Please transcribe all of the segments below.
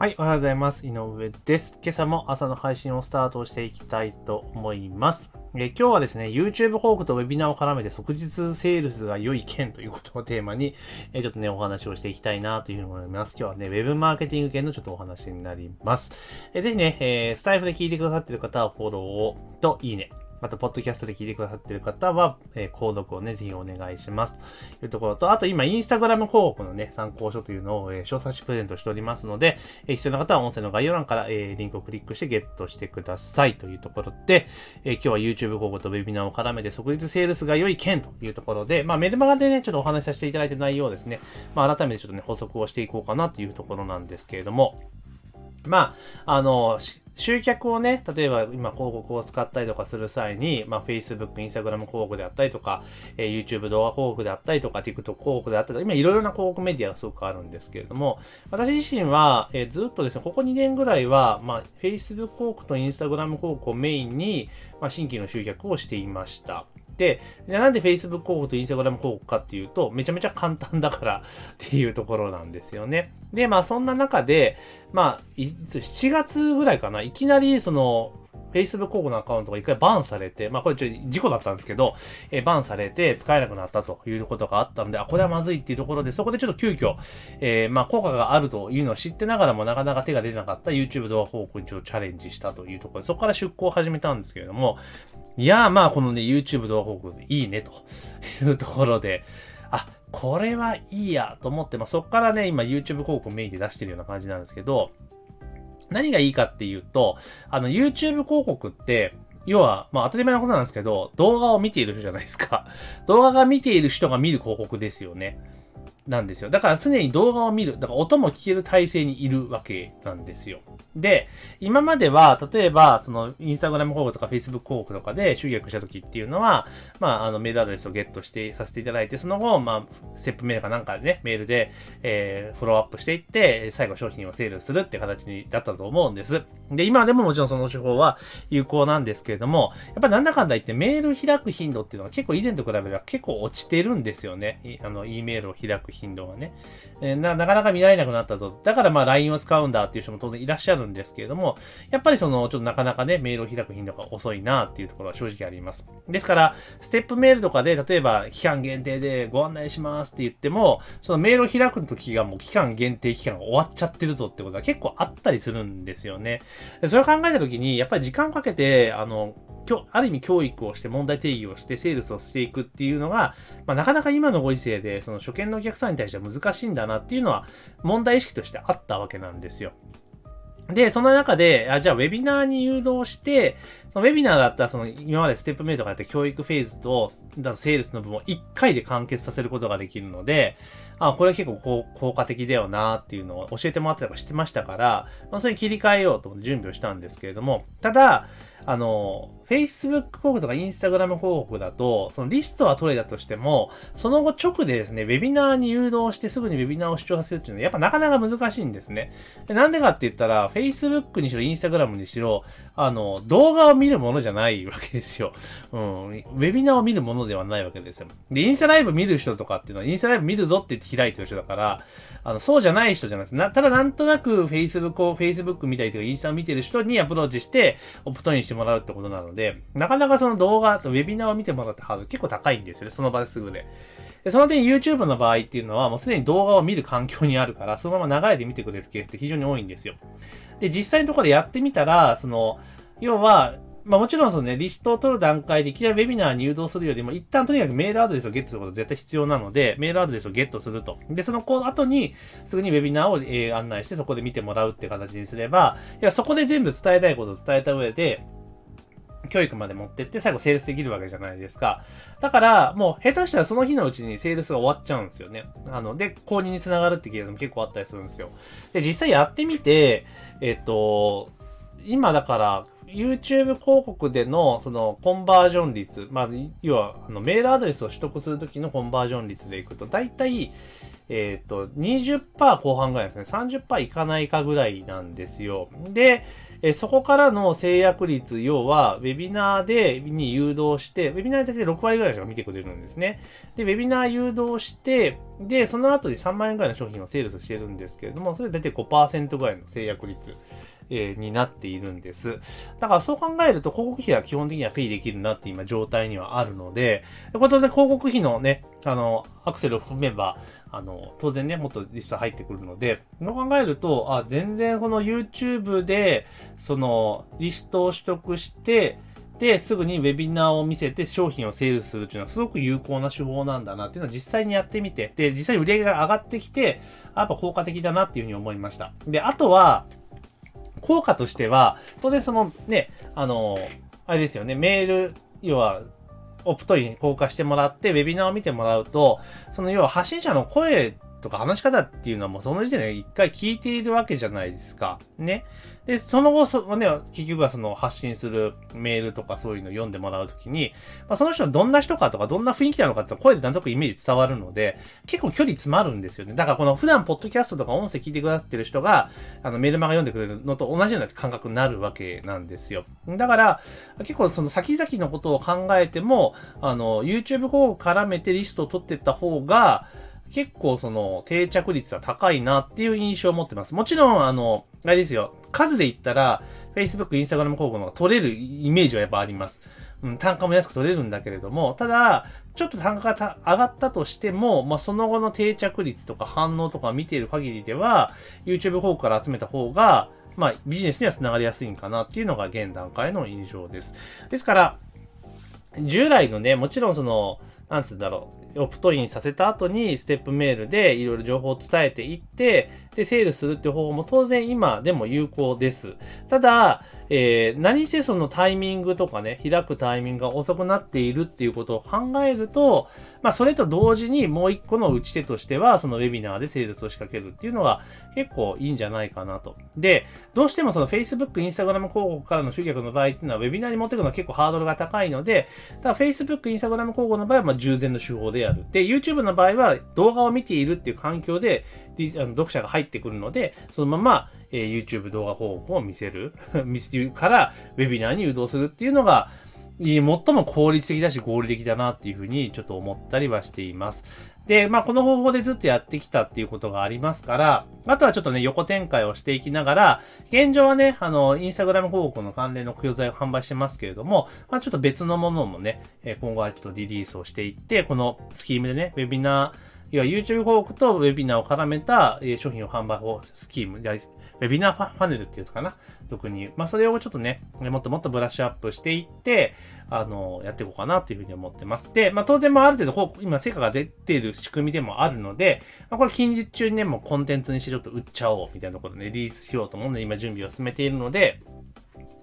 はい、おはようございます。井上です。今朝も朝の配信をスタートしていきたいと思います。え今日はですね、YouTube 広告とウェビナーを絡めて即日セールスが良い件ということをテーマに、えちょっとね、お話をしていきたいなというふうに思います。今日はね、ウェブマーケティング系のちょっとお話になります。えぜひね、えースタイフで聞いてくださってる方はフォローといいね。また、ポッドキャストで聞いてくださっている方は、えー購読をね、ぜひお願いします。というところと、あと今、インスタグラム広告のね、参考書というのを、えー詳細しプレゼントしておりますので、えー必要な方は音声の概要欄から、えーリンクをクリックしてゲットしてください。というところで、えー今日は YouTube 広告とウェビナーを絡めて即日セールスが良い件というところで、まあメルマガでね、ちょっとお話しさせていただいた内容ですね、まあ改めてちょっとね、補足をしていこうかなというところなんですけれども、まあ、あの、集客をね、例えば今広告を使ったりとかする際に、まあ Facebook、Instagram 広告であったりとか、えー YouTube 動画広告であったりとか、TikTok 広告であったりとか、今いろいろな広告メディアがすごくあるんですけれども、私自身は、えーずっとですね、ここ2年ぐらいは、まあ Facebook 広告と Instagram 広告をメインに、まあ新規の集客をしていました。で、じゃあなんで Facebook 広告と Instagram 広告かっていうと、めちゃめちゃ簡単だからっていうところなんですよね。で、まあそんな中で、まあ、7月ぐらいかな、いきなりその、Facebook 広告のアカウントが一回バンされて、まあこれちょっと事故だったんですけど、えーバンされて使えなくなったということがあったので、あ、これはまずいっていうところで、そこでちょっと急遽、えーまあ効果があるというのを知ってながらもなかなか手が出なかった YouTube 動画広告にちょっとチャレンジしたというところで、そこから出稿を始めたんですけれども、いやーまあこのね、YouTube 動画広告いいねというところで、あ、これはいいやと思って、まあそこからね、今 YouTube 広告メインで出してるような感じなんですけど、何がいいかっていうと、あの YouTube 広告って、要は、まあ当たり前のことなんですけど、動画を見ている人じゃないですか。動画が見ている人が見る広告ですよね。なんですよ。だから常に動画を見る、だから音も聞ける体制にいるわけなんですよ。で、今までは、例えば、その、インスタグラム広告とか Facebook 広告とかで集客した時っていうのは、まあ、あの、メールアドレスをゲットして、させていただいて、その後、まあ、ステップメールかなんかでね、メールで、えー、フォローアップしていって、最後商品をセールするって形にだったと思うんです。で、今でももちろんその手法は有効なんですけれども、やっぱなんだかんだ言ってメール開く頻度っていうのは結構以前と比べれば結構落ちてるんですよね。あの、E メールを開く頻度頻度がね。えーな、なかなか見られなくなったぞ。だからまあ LINE を使うんだっていう人も当然いらっしゃるんですけれども、やっぱりその、ちょっとなかなかね、メールを開く頻度が遅いなっていうところは正直あります。ですから、ステップメールとかで、例えば期間限定でご案内しますって言っても、そのメールを開く時がもう期間限定期間が終わっちゃってるぞってことは結構あったりするんですよね。それを考えた時に、やっぱり時間かけて、あの、ある意味教育をして問題定義をしてセールスをしていくっていうのが、まあ、なかなか今のご時世で、その初見のお客さんに対しては難しいんだなっていうのは問題意識としてあったわけなんですよ。で、その中で、あ、じゃあ、ウェビナーに誘導して、そのウェビナーだったら、その、今までステップメイトがやった教育フェーズと、だセールスの部分を1回で完結させることができるので、あ、これは結構効果的だよなっていうのを教えてもらってたか知ってましたから、まあ、それに切り替えようと思って準備をしたんですけれども、ただ、あの、Facebook 広告とか Instagram 広告だと、そのリストは取れたとしても、その後直でですね、ウェビナーに誘導してすぐにウェビナーを視聴させるっていうのは、やっぱなかなか難しいんですね。なんでかって言ったら、Facebook にしろ Instagram にしろ、あの、動画を見るものじゃないわけですよ。うん。ウェビナーを見るものではないわけですよ。で、インスタライブ見る人とかっていうのは、インスタライブ見るぞって言って開いてる人だから、あの、そうじゃない人じゃないです。な、ただなんとなく Facebook を、Facebook 見たりとかインスタを見てる人にアプローチして、オプトインしてしてもらうってことなので、なかなかその動画とウェビナーを見てもらうってハード結構高いんですよね。その場ですぐで。で、その点 YouTube の場合っていうのはもうすでに動画を見る環境にあるから、そのまま流れで見てくれるケースって非常に多いんですよ。で、実際のところでやってみたら、その、要は、まあもちろんそのね、リストを取る段階でいきなりウェビナーに誘導するよりも、一旦とにかくメールアドレスをゲットすることが絶対必要なので、メールアドレスをゲットすると。で、その後に、すぐにウェビナーを、えー案内してそこで見てもらうって形にすれば、いや、そこで全部伝えたいことを伝えた上で、教育まで持ってって最後セールスできるわけじゃないですか。だから、もう下手したらその日のうちにセールスが終わっちゃうんですよね。あの、で、購入につながるってケースも結構あったりするんですよ。で、実際やってみて、えっと、今だから、YouTube 広告での、その、コンバージョン率、まあ、要は、あの、メールアドレスを取得するときのコンバージョン率でいくと、だいたい、えっ、ー、と、20%後半ぐらいですね。30%いかないかぐらいなんですよ。で、えそこからの制約率、要は、ウェビナーで、に誘導して、ウェビナーで大体6割ぐらいしか見てくれるんですね。で、ウェビナー誘導して、で、その後で3万円ぐらいの商品をセールスしてるんですけれども、それで大体5%ぐらいの制約率。え、になっているんです。だからそう考えると広告費は基本的にはペイできるなって今状態にはあるので、これ当然広告費のね、あの、アクセルを含めば、あの、当然ね、もっとリスト入ってくるので、そう考えると、あ、全然この YouTube で、その、リストを取得して、で、すぐにウェビナーを見せて商品をセールするっていうのはすごく有効な手法なんだなっていうのを実際にやってみて、で、実際に売り上げが上がってきて、やっぱ効果的だなっていうふうに思いました。で、あとは、効果としては、当然そのね、あの、あれですよね、メール、要は、オプトイン交換してもらって、ウェビナーを見てもらうと、その要は発信者の声とか話し方っていうのはもうその時点で一回聞いているわけじゃないですか。ね。で、その後、そのね、結局はその発信するメールとかそういうのを読んでもらうときに、まあ、その人はどんな人かとかどんな雰囲気なのかって声でなんとなくイメージ伝わるので、結構距離詰まるんですよね。だからこの普段ポッドキャストとか音声聞いてくださってる人が、あのメールマガ読んでくれるのと同じような感覚になるわけなんですよ。だから、結構その先々のことを考えても、あの、YouTube 広告絡めてリストを取っていった方が、結構その定着率は高いなっていう印象を持ってます。もちろん、あの、あれですよ。数で言ったら、Facebook、Instagram 広告の方が取れるイメージはやっぱあります。うん、単価も安く取れるんだけれども、ただ、ちょっと単価が上がったとしても、まあ、その後の定着率とか反応とか見ている限りでは、YouTube 広告から集めた方が、まあ、ビジネスには繋がりやすいんかなっていうのが現段階の印象です。ですから、従来のね、もちろんその、なんつうんだろう、オプトインさせた後にステップメールでいろいろ情報を伝えていって、で、セールするって方法も当然今でも有効です。ただ、えー、何せそのタイミングとかね、開くタイミングが遅くなっているっていうことを考えると、まあ、それと同時にもう一個の打ち手としては、そのウェビナーでセールスを仕掛けるっていうのが結構いいんじゃないかなと。で、どうしてもその Facebook、Instagram 広告からの集客の場合っていうのは、ウェビナーに持っていくのは結構ハードルが高いので、ただ Facebook、Instagram 広告の場合は、まあ従前の手法でやる。で、YouTube の場合は動画を見ているっていう環境で、あの読者が入ってくるので、そのまま、えー、YouTube 動画広告を見せる、見せるから、ウェビナーに誘導するっていうのが、最も効率的だし合理的だなっていうふうにちょっと思ったりはしています。で、まあ、この方法でずっとやってきたっていうことがありますから、あとはちょっとね、横展開をしていきながら、現状はね、あの、インスタグラム広告の関連の供材を販売してますけれども、まあ、ちょっと別のものもね、今後はちょっとリリースをしていって、このスキームでね、ウェビナー、要は YouTube 広告とウェビナーを絡めた商品を販売法スキーム、ウェビナーファネルっていうかな？特に。まあ、それをちょっとね、もっともっとブラッシュアップしていって、あの、やっていこうかなというふうに思ってます。で、まあ、当然、まあ、ある程度、今、成果が出ている仕組みでもあるので、まあ、これ近日中にね、もうコンテンツにしてちょっと売っちゃおう、みたいなころで、ね、リリースしようと思うので、今準備を進めているので、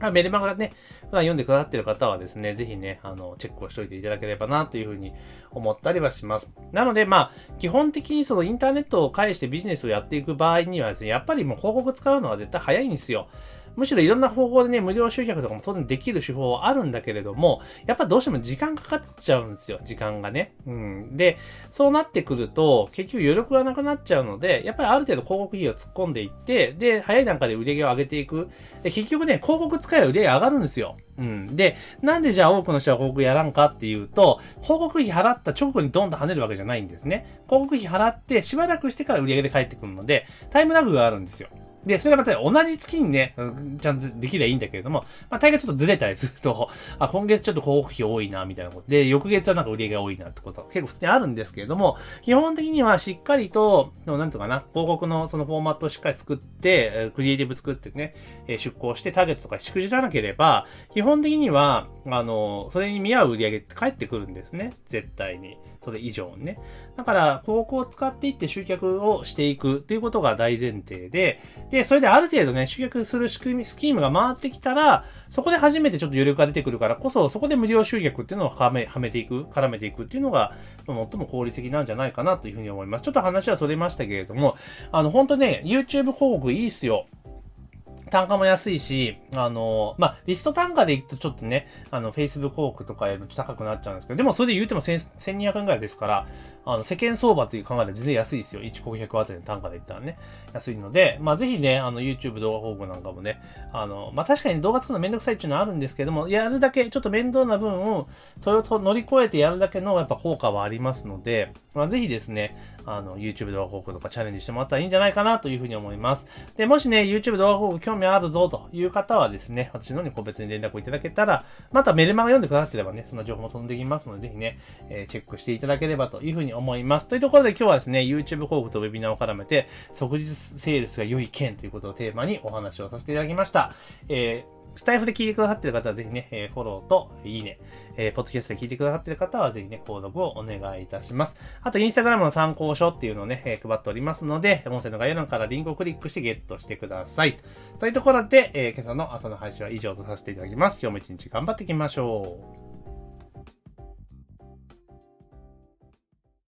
あ、メルマガね、普段読んでくださってる方はですね、ぜひね、あの、チェックをしといていただければな、というふうに思ったりはします。なので、まあ、基本的にそのインターネットを介してビジネスをやっていく場合にはですね、やっぱりもう広告使うのは絶対早いんですよ。むしろいろんな方法でね、無料集客とかも当然できる手法はあるんだけれども、やっぱどうしても時間かかっちゃうんですよ、時間がね。うん。で、そうなってくると、結局余力がなくなっちゃうので、やっぱりある程度広告費を突っ込んでいって、で、早い段階で売り上げを上げていく。で、結局ね、広告使えば売り上げ上がるんですよ。うん。で、なんでじゃあ多くの人は広告やらんかっていうと、広告費払った直後にドンと跳ねるわけじゃないんですね。広告費払ってしばらくしてから売り上げで返ってくるので、タイムラグがあるんですよ。で、それがまた同じ月にね、ちゃんとできればいいんだけれども、まあ、大概ちょっとずれたりすると、あ、今月ちょっと広告費多いな、みたいなことで、翌月はなんか売り上げが多いなってことは結構普通にあるんですけれども、基本的にはしっかりと、なんとかな、広告のそのフォーマットをしっかり作って、クリエイティブ作ってね、出向してターゲットとかしくじらなければ、基本的には、あの、それに見合う売り上げって返ってくるんですね。絶対に。それ以上ね。だから、広告を使っていって集客をしていくっていうことが大前提で、で、それである程度ね、集客する仕組み、スキームが回ってきたら、そこで初めてちょっと余力が出てくるからこそ、そこで無料集客っていうのをはめ、はめていく、絡めていくっていうのが、最も効率的なんじゃないかなというふうに思います。ちょっと話はそれましたけれども、あの、本当ね、YouTube 広告いいっすよ。単価も安いし、あの、まあ、リスト単価でいくとちょっとね、あの、Facebook 広告とかよりも高くなっちゃうんですけど、でもそれで言うても1200円ぐらいですから、あの、世間相場という考えで全然安いですよ。1顧客あたりの単価で言ったらね。安いので、まあ、ぜひね、あの、YouTube 動画広告なんかもね、あの、まあ、確かに動画作るのめんどくさいっていうのはあるんですけども、やるだけ、ちょっと面倒な分を、それを乗り越えてやるだけのやっぱ効果はありますので、まあ、ぜひですね、あの、YouTube 動画広告とかチャレンジしてもらったらいいんじゃないかなというふうに思います。で、もしね、YouTube 動画広告興味あるぞという方はですね、私の方に個別に連絡をいただけたら、またメルマガ読んでくださってればね、その情報も飛んできますので、ぜひね、えー、チェックしていただければというふうに思います。というところで今日はですね、YouTube 広告とウェビナーを絡めて、即日セールスが良い件ということをテーマにお話をさせていただきました。えースタイフで聞いてくださってる方はぜひね、えー、フォローといいね、えー、ポッドキャストで聞いてくださってる方はぜひね、購読をお願いいたします。あと、インスタグラムの参考書っていうのをね、えー、配っておりますので、音声の概要欄からリンクをクリックしてゲットしてください。というところで、えー、今朝の朝の配信は以上とさせていただきます。今日も一日頑張っていきましょう。